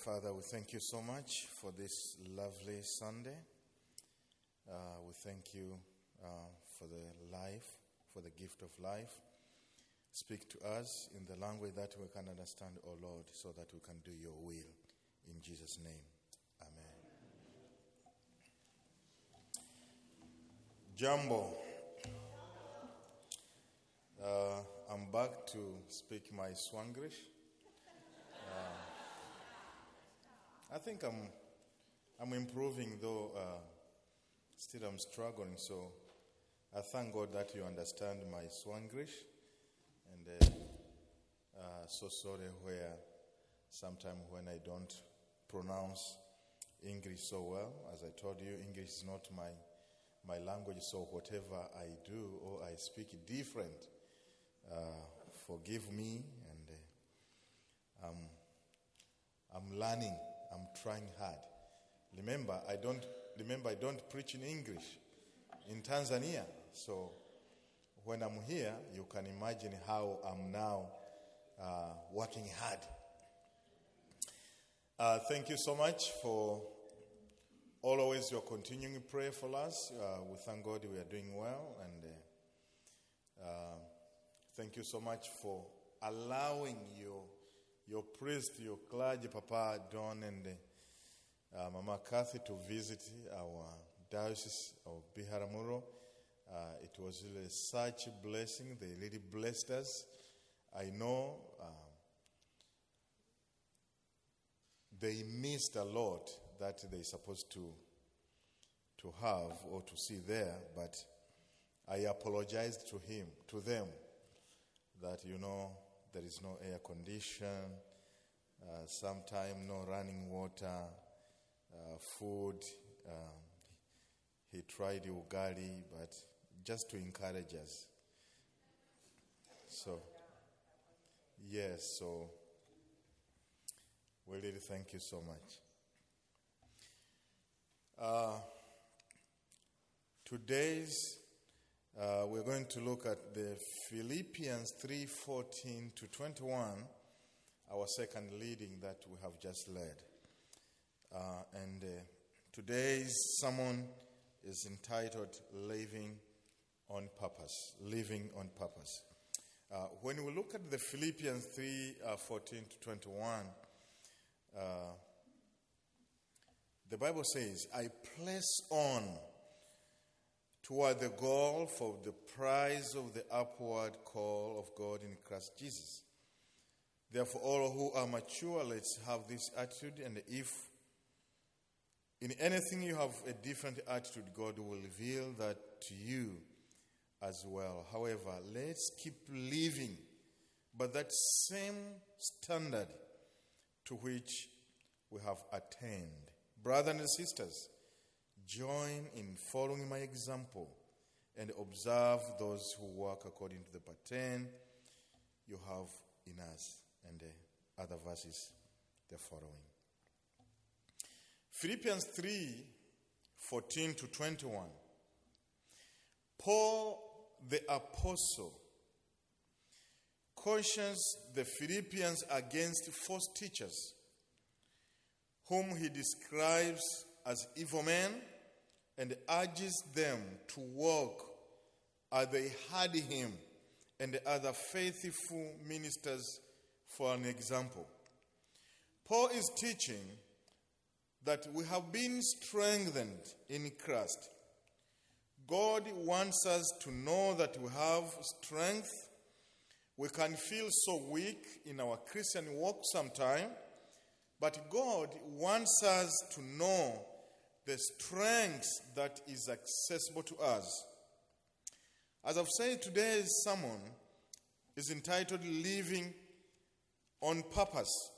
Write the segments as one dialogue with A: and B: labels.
A: Father, we thank you so much for this lovely Sunday. Uh, we thank you uh, for the life, for the gift of life. Speak to us in the language that we can understand, O oh Lord, so that we can do your will. In Jesus' name, Amen. Jambo. Uh, I'm back to speak my Swanglish. I think I'm, I'm improving, though uh, still I'm struggling. So I thank God that you understand my Swanglish. And uh, uh, so sorry where sometimes when I don't pronounce English so well. As I told you, English is not my, my language, so whatever I do or I speak different, uh, forgive me. And uh, I'm, I'm learning I'm trying hard. Remember, I don't remember I don't preach in English in Tanzania. So when I'm here, you can imagine how I'm now uh, working hard. Uh, thank you so much for always your continuing prayer for us. Uh, we thank God we are doing well, and uh, uh, thank you so much for allowing your your priest, your clergy, Papa Don, and uh, Mama Kathy to visit our diocese of Biharamulo. Uh, it was really such a blessing. They really blessed us. I know uh, they missed a lot that they're supposed to to have or to see there, but I apologized to him, to them, that you know there is no air condition, uh, sometime no running water, uh, food. Um, he tried ugali, but just to encourage us. So, yes, so we really thank you so much. Uh, today's uh, we're going to look at the Philippians 3:14 to 21, our second leading that we have just led. Uh, and uh, today's sermon is entitled "Living on Purpose." Living on purpose. Uh, when we look at the Philippians 3:14 uh, to 21, uh, the Bible says, "I press on." Toward the goal for the prize of the upward call of God in Christ Jesus. Therefore, all who are mature, let's have this attitude, and if in anything you have a different attitude, God will reveal that to you as well. However, let's keep living by that same standard to which we have attained. Brothers and sisters, Join in following my example and observe those who work according to the pattern you have in us. And the other verses, the following. Philippians 3 14 to 21. Paul the apostle cautions the Philippians against false teachers, whom he describes as evil men and urges them to walk as they had him and the other faithful ministers for an example. Paul is teaching that we have been strengthened in Christ. God wants us to know that we have strength. We can feel so weak in our Christian walk sometimes, but God wants us to know the strength that is accessible to us. As I've said, today's sermon is entitled Living on Purpose.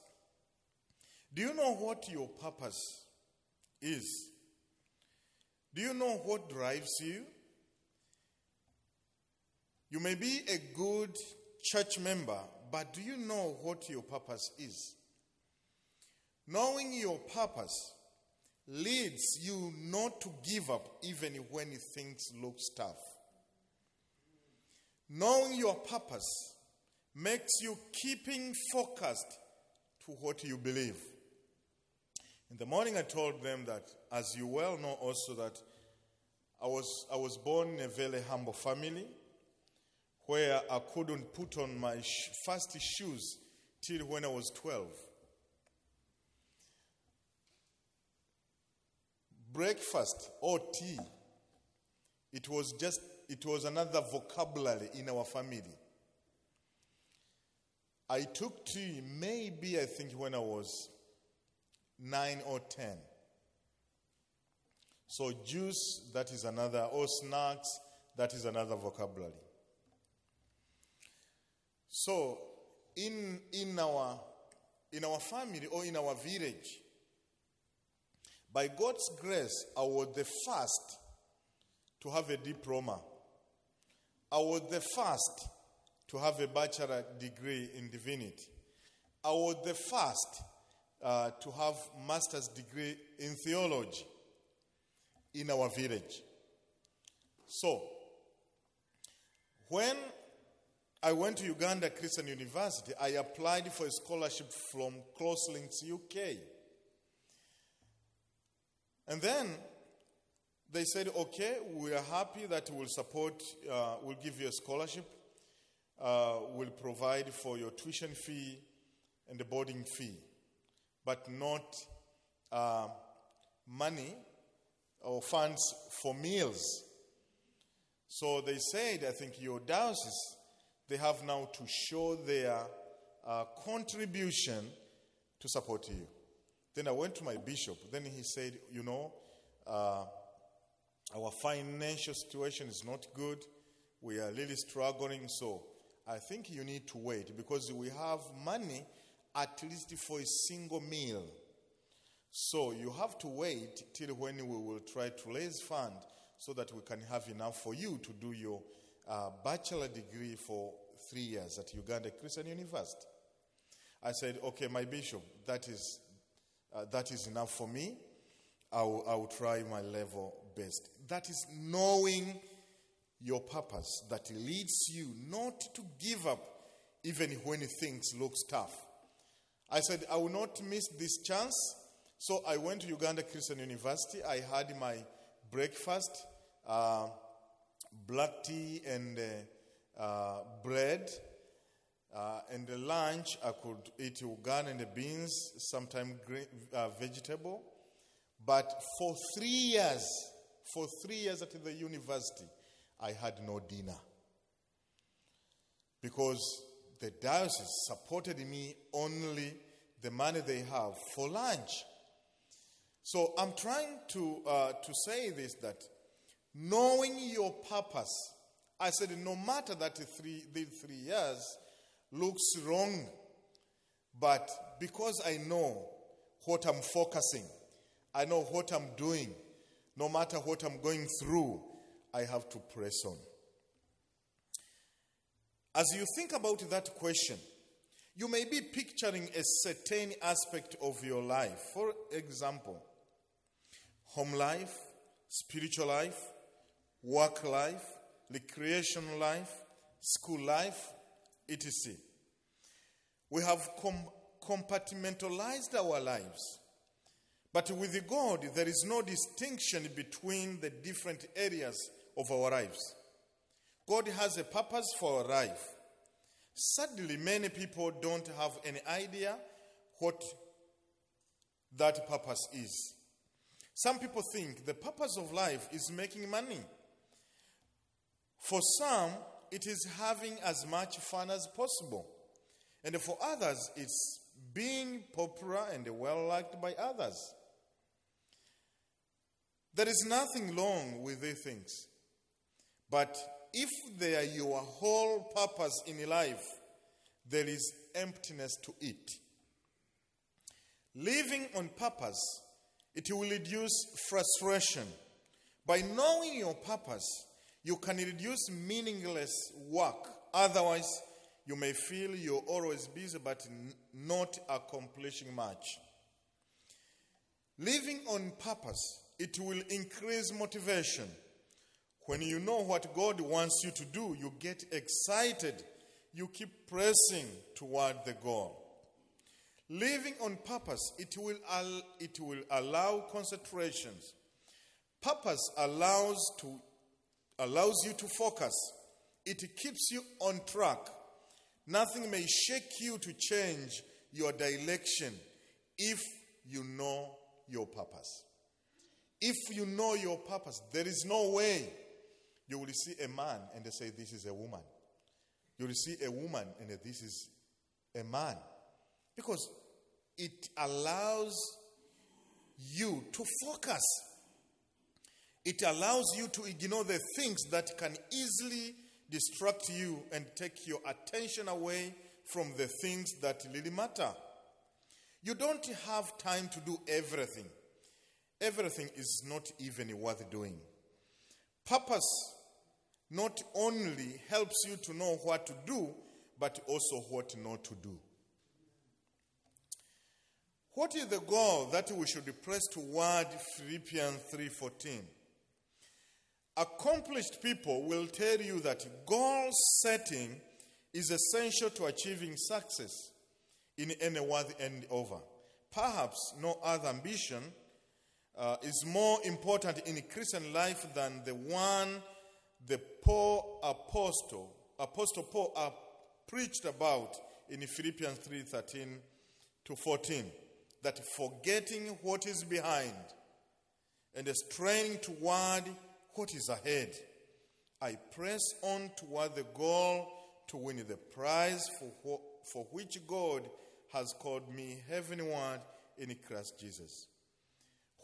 A: Do you know what your purpose is? Do you know what drives you? You may be a good church member, but do you know what your purpose is? Knowing your purpose leads you not to give up even when things look tough. Knowing your purpose makes you keeping focused to what you believe. In the morning, I told them that, as you well know, also that I was, I was born in a very humble family where I couldn't put on my sh- first shoes till when I was 12. Breakfast or tea, it was just, it was another vocabulary in our family. I took tea maybe, I think, when I was nine or ten. So, juice, that is another, or snacks, that is another vocabulary. So, in, in, our, in our family or in our village, by God's grace, I was the first to have a diploma. I was the first to have a bachelor degree in divinity. I was the first uh, to have master's degree in theology in our village. So, when I went to Uganda Christian University, I applied for a scholarship from Crosslinks UK. And then they said, okay, we are happy that we'll support, uh, we'll give you a scholarship, uh, we'll provide for your tuition fee and the boarding fee, but not uh, money or funds for meals. So they said, I think your diocese, they have now to show their uh, contribution to support you. Then I went to my bishop. Then he said, You know, uh, our financial situation is not good. We are really struggling. So I think you need to wait because we have money at least for a single meal. So you have to wait till when we will try to raise fund so that we can have enough for you to do your uh, bachelor degree for three years at Uganda Christian University. I said, okay, my bishop, that is, uh, that is enough for me. I will, I will try my level best. That is knowing your purpose that leads you not to give up even when things look tough. I said, I will not miss this chance. So I went to Uganda Christian University. I had my breakfast, uh, black tea and uh, uh, bread. Uh, and the lunch, I could eat ugali and the beans, sometimes uh, vegetable. But for three years, for three years at the university, I had no dinner. Because the diocese supported me only the money they have for lunch. So I'm trying to, uh, to say this that knowing your purpose, I said, no matter that three, the three years looks wrong, but because I know what I'm focusing, I know what I'm doing, no matter what I'm going through, I have to press on. As you think about that question, you may be picturing a certain aspect of your life. For example, home life, spiritual life, work life, recreation life, school life, etc. We have com- compartmentalized our lives. But with God, there is no distinction between the different areas of our lives. God has a purpose for our life. Sadly, many people don't have any idea what that purpose is. Some people think the purpose of life is making money. For some, it is having as much fun as possible. And for others, it's being popular and well liked by others. There is nothing wrong with these things. But if they are your whole purpose in life, there is emptiness to it. Living on purpose, it will reduce frustration. By knowing your purpose, you can reduce meaningless work. Otherwise, you may feel you're always busy but not accomplishing much. Living on purpose it will increase motivation. When you know what God wants you to do, you get excited. You keep pressing toward the goal. Living on purpose, it will, al- it will allow concentrations. Purpose allows, to, allows you to focus, it keeps you on track. Nothing may shake you to change your direction if you know your purpose. If you know your purpose, there is no way you will see a man and they say, This is a woman. You will see a woman and this is a man. Because it allows you to focus. It allows you to ignore the things that can easily distract you and take your attention away from the things that really matter. You don't have time to do everything. Everything is not even worth doing. Purpose not only helps you to know what to do, but also what not to do. What is the goal that we should press toward Philippians 3:14? Accomplished people will tell you that goal setting is essential to achieving success in any worthy end over. Perhaps no other ambition uh, is more important in Christian life than the one the Paul apostle, Apostle Paul uh, preached about in Philippians 3:13 to 14 that forgetting what is behind and straining toward what is ahead, I press on toward the goal to win the prize for, for which God has called me heavenward in Christ Jesus.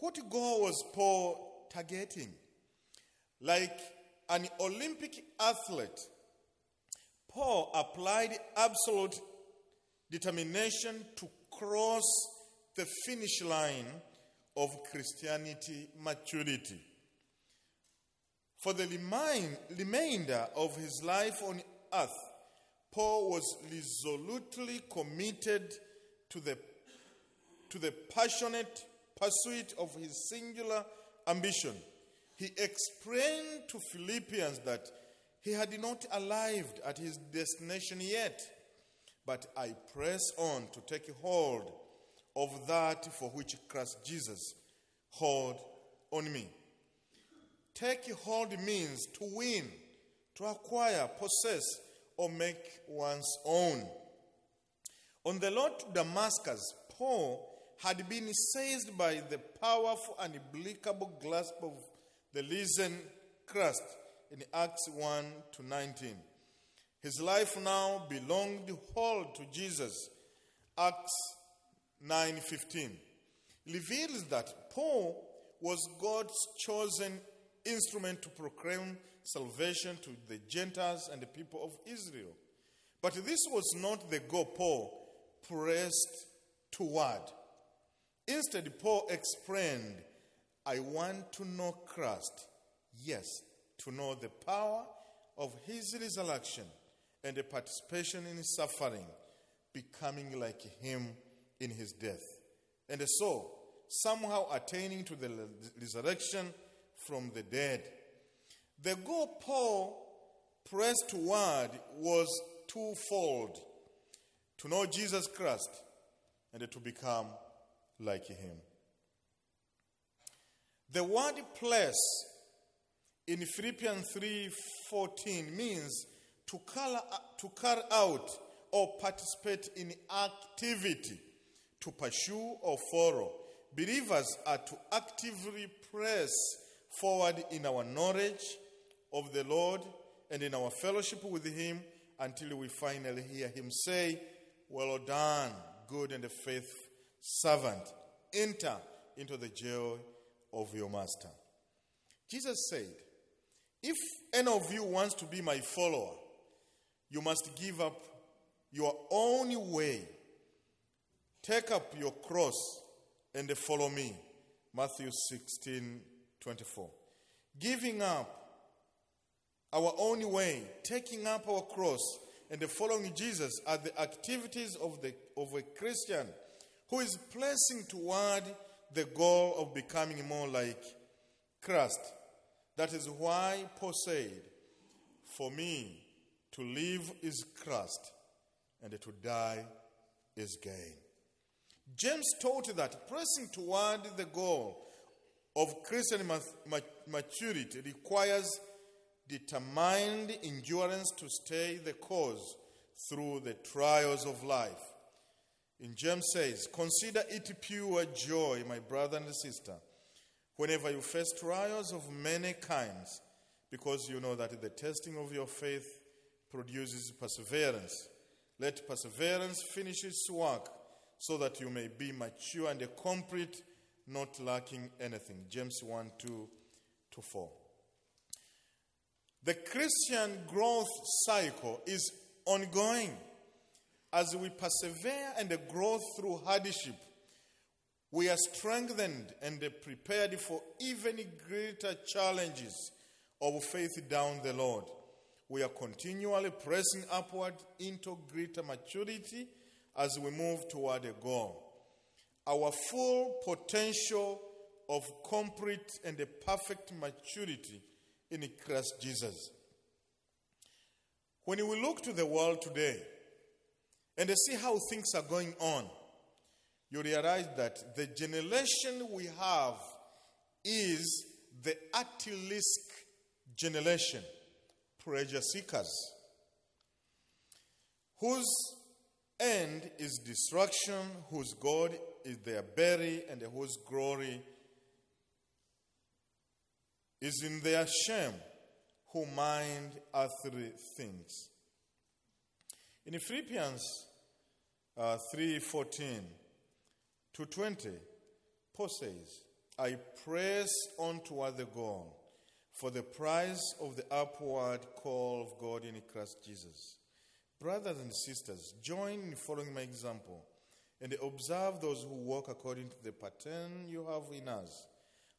A: What goal was Paul targeting? Like an Olympic athlete, Paul applied absolute determination to cross the finish line of Christianity maturity. For the remainder of his life on earth, Paul was resolutely committed to the, to the passionate pursuit of his singular ambition. He explained to Philippians that he had not arrived at his destination yet, but I press on to take hold of that for which Christ Jesus hold on me. Take hold means to win, to acquire, possess, or make one's own. On the road to Damascus, Paul had been seized by the powerful and unbreakable grasp of the risen Christ in Acts 1 to 19. His life now belonged whole to Jesus. Acts 9:15 reveals that Paul was God's chosen instrument to proclaim salvation to the Gentiles and the people of Israel. But this was not the goal Paul pressed toward. Instead, Paul explained, I want to know Christ. Yes, to know the power of his resurrection and the participation in his suffering, becoming like him in his death. And so, somehow attaining to the resurrection from the dead. The goal Paul pressed toward was twofold to know Jesus Christ and to become like him. The word place in Philippians 3:14 means to to carry out or participate in activity, to pursue or follow. Believers are to actively press forward in our knowledge of the Lord and in our fellowship with Him until we finally hear Him say, Well done, good and faithful servant. Enter into the joy of your master. Jesus said, If any of you wants to be my follower, you must give up your own way. Take up your cross and follow me. Matthew 16 24. Giving up our own way, taking up our cross, and following Jesus are the activities of, the, of a Christian who is pressing toward the goal of becoming more like Christ. That is why Paul said, For me, to live is Christ, and to die is gain. James taught that pressing toward the goal of Christian maturity requires determined endurance to stay the course through the trials of life. In James says, Consider it pure joy, my brother and sister, whenever you face trials of many kinds, because you know that the testing of your faith produces perseverance. Let perseverance finish its work so that you may be mature and complete, not lacking anything. James 1 2 to 4. The Christian growth cycle is ongoing. As we persevere and grow through hardship, we are strengthened and prepared for even greater challenges of faith down the Lord. We are continually pressing upward into greater maturity as we move toward a goal. Our full potential of complete and a perfect maturity in Christ Jesus. When we look to the world today and see how things are going on, you realize that the generation we have is the at-risk generation, pleasure seekers, whose end is destruction, whose God is their belly, and whose glory is in their shame, who mind earthly things. In Philippians uh, 3:14 to 20, Paul says, "I press on toward the goal." for the prize of the upward call of God in Christ Jesus. Brothers and sisters, join in following my example and observe those who walk according to the pattern you have in us.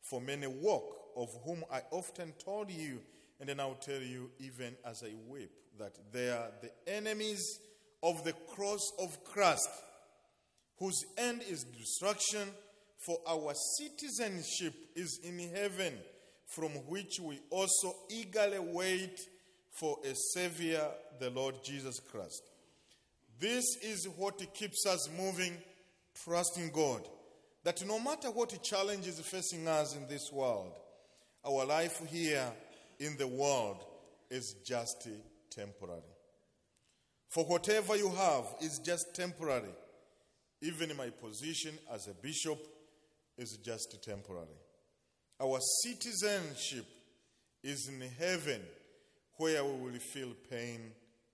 A: For many walk, of whom I often told you, and then I'll tell you even as I weep, that they are the enemies of the cross of Christ, whose end is destruction, for our citizenship is in heaven from which we also eagerly wait for a Savior, the Lord Jesus Christ. This is what keeps us moving, trusting God. That no matter what challenge is facing us in this world, our life here in the world is just temporary. For whatever you have is just temporary. Even my position as a bishop is just temporary. Our citizenship is in heaven where we will feel pain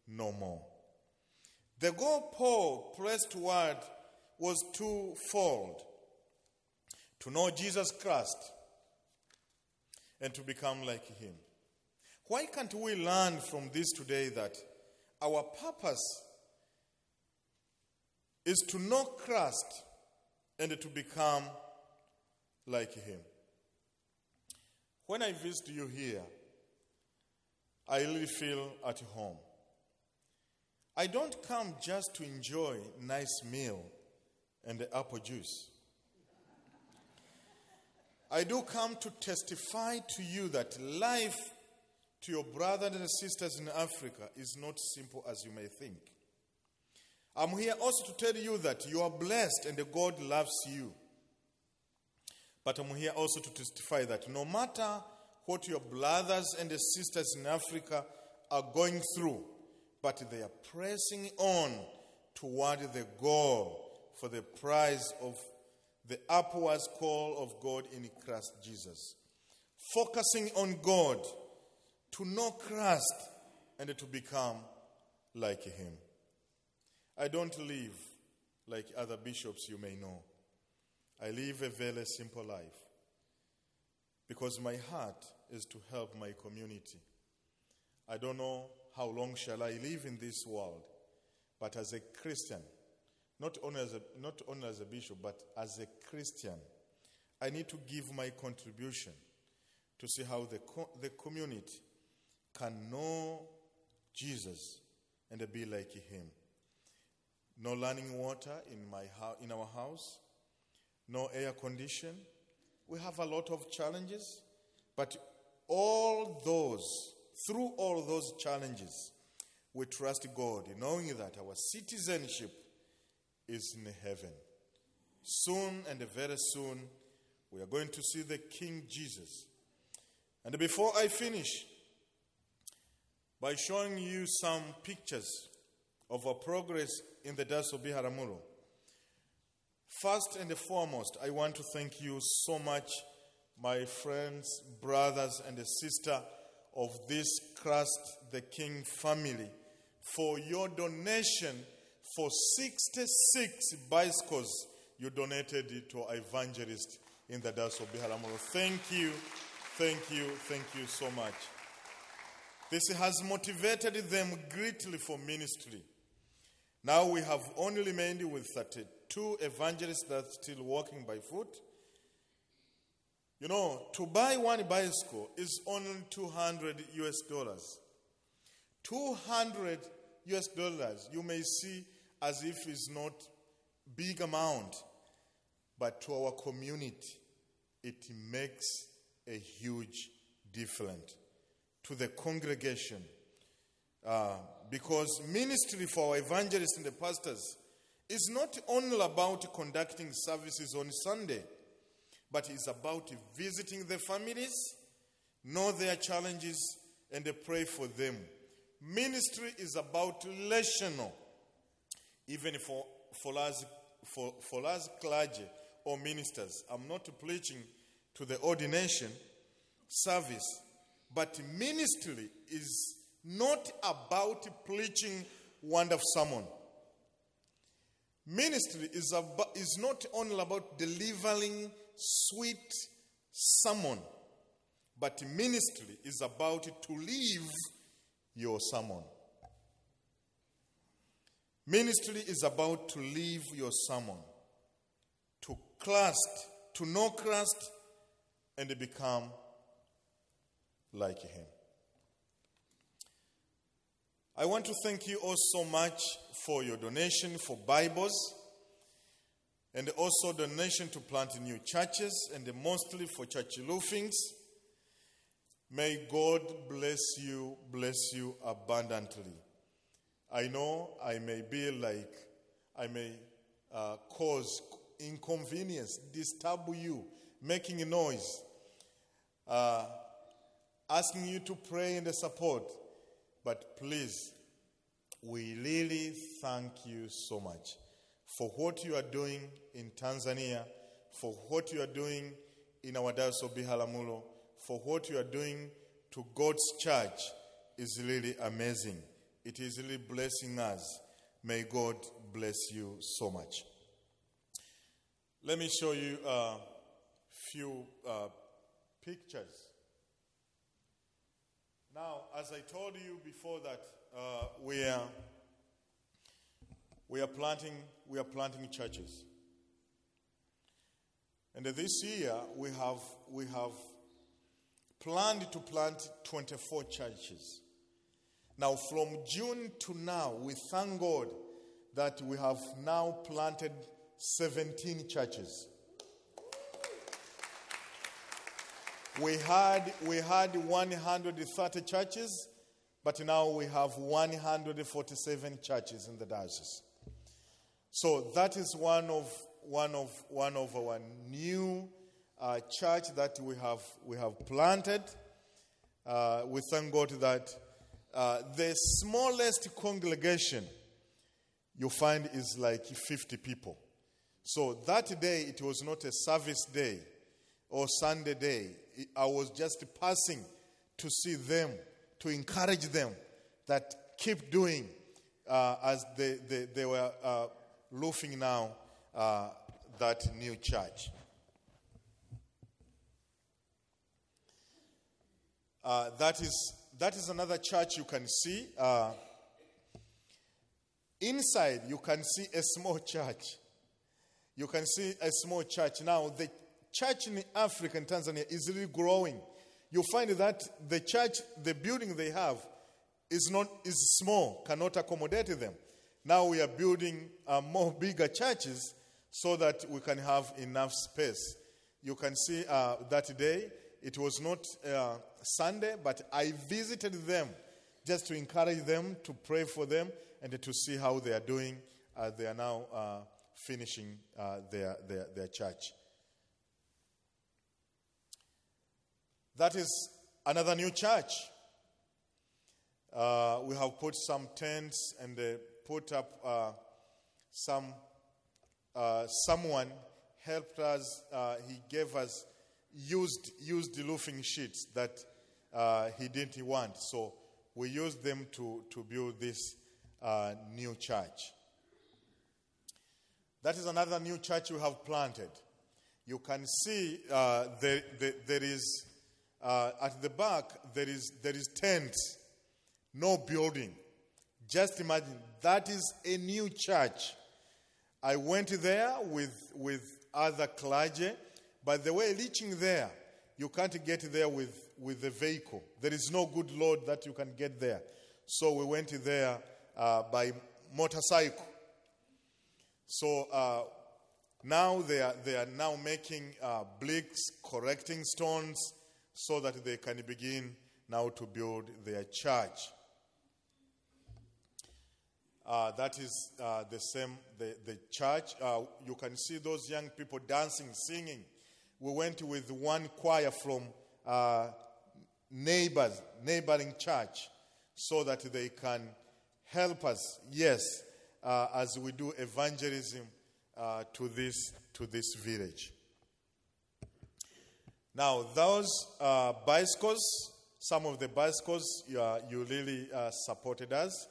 A: no more. The goal Paul pressed toward was twofold to know Jesus Christ and to become like him. Why can't we learn from this today that our purpose is to know Christ and to become like him? When I visit you here, I really feel at home. I don't come just to enjoy nice meal and the apple juice. I do come to testify to you that life to your brothers and sisters in Africa is not simple as you may think. I'm here also to tell you that you are blessed and God loves you. But I'm here also to testify that no matter what your brothers and sisters in Africa are going through, but they are pressing on toward the goal for the prize of the upwards call of God in Christ Jesus. Focusing on God to know Christ and to become like Him. I don't live like other bishops you may know. I live a very simple life because my heart is to help my community. I don't know how long shall I live in this world, but as a Christian, not only as a, not only as a bishop, but as a Christian, I need to give my contribution to see how the, co- the community can know Jesus and be like him. No running water in, my ho- in our house, no air condition. We have a lot of challenges, but all those, through all those challenges, we trust God, knowing that our citizenship is in heaven. soon and very soon we are going to see the King Jesus. And before I finish, by showing you some pictures of our progress in the Diocese of Biharamulo, first and foremost, I want to thank you so much, my friends, brothers, and sister of this Christ the King family, for your donation for 66 bicycles you donated it to evangelist in the Diocese of Biharamulo. Thank you, thank you, thank you so much. This has motivated them greatly for ministry. Now we have only remained with 32 evangelists that are still walking by foot. You know, to buy one bicycle is only 200 US dollars. 200 US dollars, you may see as if it's not big amount, but to our community, it makes a huge difference to the congregation. Uh, because ministry for our evangelists and the pastors is not only about conducting services on Sunday, but it's about visiting the families, know their challenges, and pray for them. Ministry is about relational. Even for, for, us, for, for us clergy or ministers, I'm not preaching to the ordination service, but ministry is not about preaching one of someone. Ministry is, about, is not only about delivering sweet sermon, but ministry is about to leave your sermon. Ministry is about to leave your sermon, to Christ, to know Christ, and become like Him. I want to thank you all so much for your donation for Bibles and also donation to plant new churches and mostly for church roofings. May God bless you, bless you abundantly. I know I may be like, I may uh, cause inconvenience, disturb you, making a noise, uh, asking you to pray and support. But please, we really thank you so much for what you are doing in Tanzania, for what you are doing in our Diocese of Biharamulo, for what you are doing to God's church is really amazing. It is really blessing us. May God bless you so much. Let me show you a few uh, pictures. Now, as I told you before that, uh, we are we are planting we are planting churches, and this year we have we have planned to plant 24 churches. Now, from June to now, we thank God that we have now planted 17 churches. We had, we had 130 churches, but now we have 147 churches in the diocese. So that is one of, one of, one of our new uh, church that we have, we have planted. Uh, we thank God that uh, the smallest congregation you find is like 50 people. So that day, it was not a service day or Sunday day. I was just passing to see them, to encourage them that keep doing uh, as they, they, they were uh, roofing now uh, that new church. Uh, that is that is another church you can see. Uh, inside, you can see a small church. You can see a small church. Now, the church in Africa and Tanzania is really growing. You find that the church, the building they have, is not is small, cannot accommodate them. Now we are building uh, more bigger churches so that we can have enough space. You can see uh, that day it was not uh, Sunday, but I visited them just to encourage them, to pray for them, and to see how they are doing. Uh, they are now uh, finishing uh, their, their, their church. That is another new church. Uh, we have put some tents and uh, put up uh, some. Uh, someone helped us. Uh, he gave us used used the roofing sheets that uh, he didn't want, so we used them to to build this new church. That is another new church we have planted. You can see there, there, there is uh, at the back, there is, there is tent, no building. Just imagine, that is a new church. I went there with, with other clergy. By the way, reaching there, you can't get there with, with the vehicle. There is no good road that you can get there. So we went there uh, by motorcycle. So uh, now they are, they are now making uh, bricks, correcting stones, so that they can begin now to build their church. Uh, that is uh, the same, the, the church. Uh, you can see those young people dancing, singing. We went with one choir from uh, neighbors, neighboring church, so that they can help us, yes, uh, as we do evangelism uh, to, this, to this village. Now, those bicycles, some of the bicycles, you, you really supported us.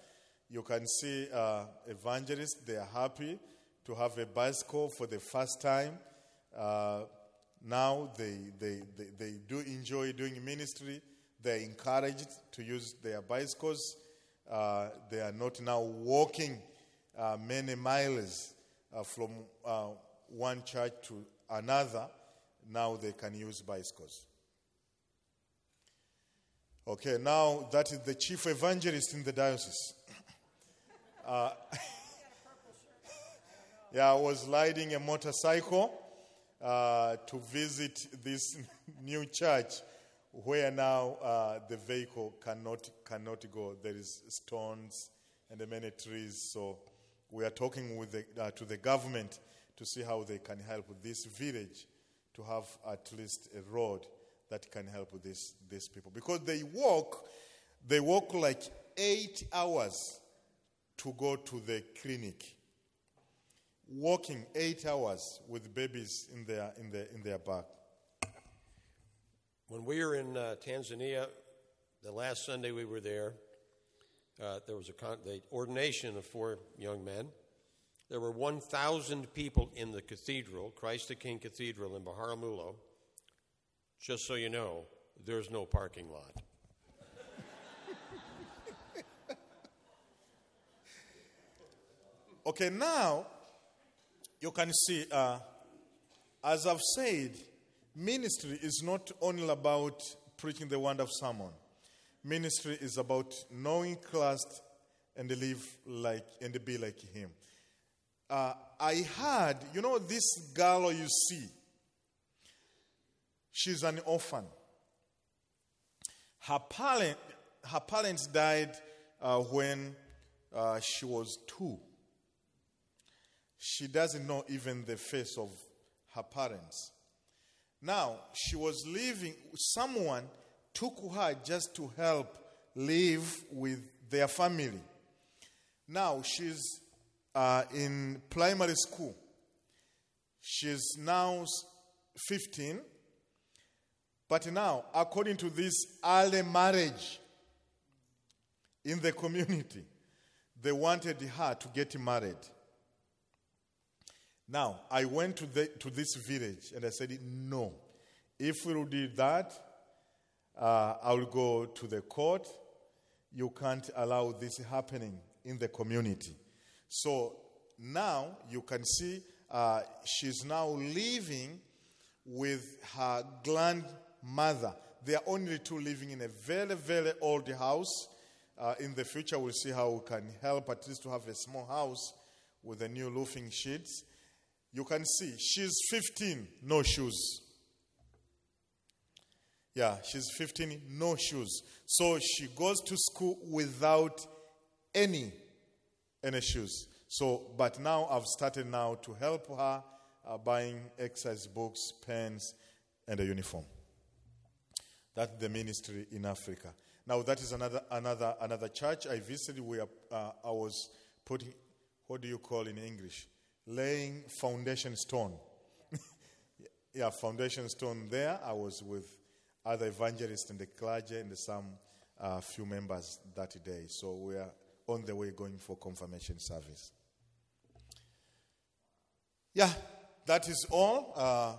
A: You can see uh, evangelists, they are happy to have a bicycle for the first time. Uh, now they, they, they, they, do enjoy doing ministry. They're encouraged to use their bicycles. Uh, they are not now walking uh, many miles from one church to another now they can use bicycles. Okay, now that is the chief evangelist in the diocese. Uh, yeah, I was riding a motorcycle uh, to visit this new church where now uh, the vehicle cannot, cannot go. There is stones and many trees. So we are talking with the, uh, to the government to see how they can help this village to have at least a road that can help these, these people. Because they walk, they walk like eight hours to go to the clinic. Walking eight hours with babies in their, in their, in their back.
B: When we were in uh, Tanzania, the last Sunday we were there, uh, there was a con- the ordination of four young men. There were 1,000 people in the cathedral, Christ the King Cathedral in Biharamulo. Just so you know, there's no parking lot.
A: Okay, now you can see, uh, as I've said, ministry is not only about preaching the word of someone. Ministry is about knowing Christ and live like and be like Him uh, I heard, you know, this girl you see, she's an orphan. Her, parent, her parents died uh, when uh, she was two. She doesn't know even the face of her parents. Now, she was living, someone took her just to help live with their family. Now, she's uh, in primary school. She's now 15. But now, according to this early marriage in the community, they wanted her to get married. Now, I went to, the, to this village and I said, No. If we will do that, uh, I will go to the court. You can't allow this happening in the community. So now you can see uh, she's now living with her grandmother. They are only two living in a very, very old house. Uh, in the future, we'll see how we can help at least to have a small house with a new roofing sheets. You can see she's 15, no shoes. Yeah, she's 15, no shoes. So she goes to school without any any shoes. So, but now I've started now to help her uh, buying exercise books, pens, and a uniform. That's the ministry in Africa. Now that is another another another church I visited where uh, I was putting what do you call in English laying foundation stone. yeah, foundation stone. There I was with other evangelists and the clergy and some uh, few members that day. So we are on the way going for confirmation service. Yeah, that is all. Uh,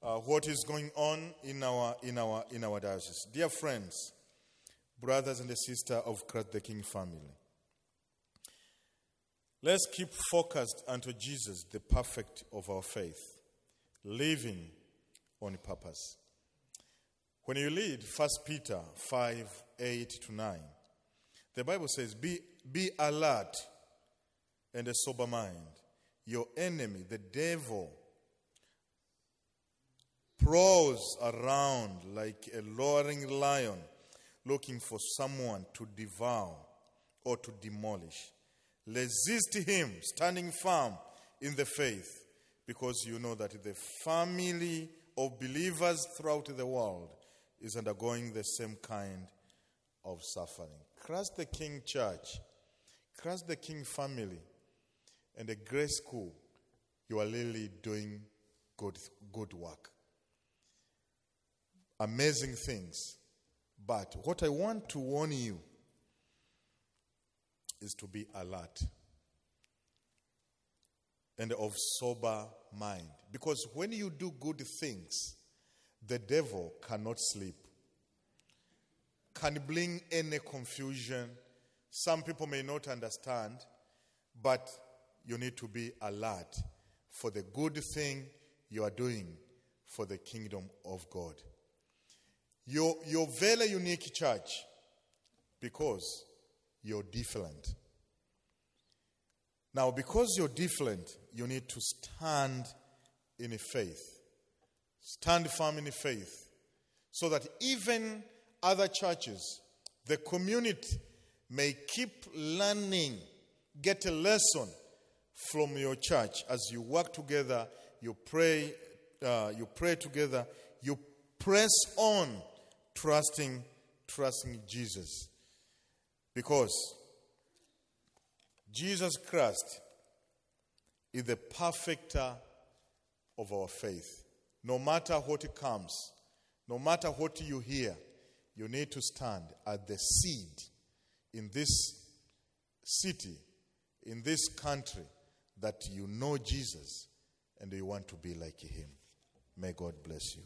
A: uh, what is going on in our in our in our diocese, dear friends, brothers and sisters of Christ the King family. Let's keep focused unto Jesus, the perfect of our faith, living on purpose. When you read 1 Peter 5 8 to 9, the Bible says, Be, be alert and a sober mind. Your enemy, the devil, prowls around like a roaring lion looking for someone to devour or to demolish. Resist him, standing firm in the faith, because you know that the family of believers throughout the world is undergoing the same kind of suffering. Christ the King Church, Christ the King family, and the grace school, you are really doing good, good work amazing things. But what I want to warn you is to be alert and of sober mind. Because when you do good things, the devil cannot sleep, can bring any confusion. Some people may not understand, but you need to be alert for the good thing you are doing for the kingdom of God. You're, you're very unique church because you're different. Now, because you're different, you need to stand in a faith. Stand firm in faith. So that even other churches, the community, may keep learning, get a lesson from your church as you work together, you pray, uh, you pray together, you press on trusting, trusting Jesus. Because Jesus Christ is the perfecter of our faith. No matter what comes, no matter what you hear, you need to stand at the seed in this city, in this country, that you know Jesus and you want to be like him. May God bless you.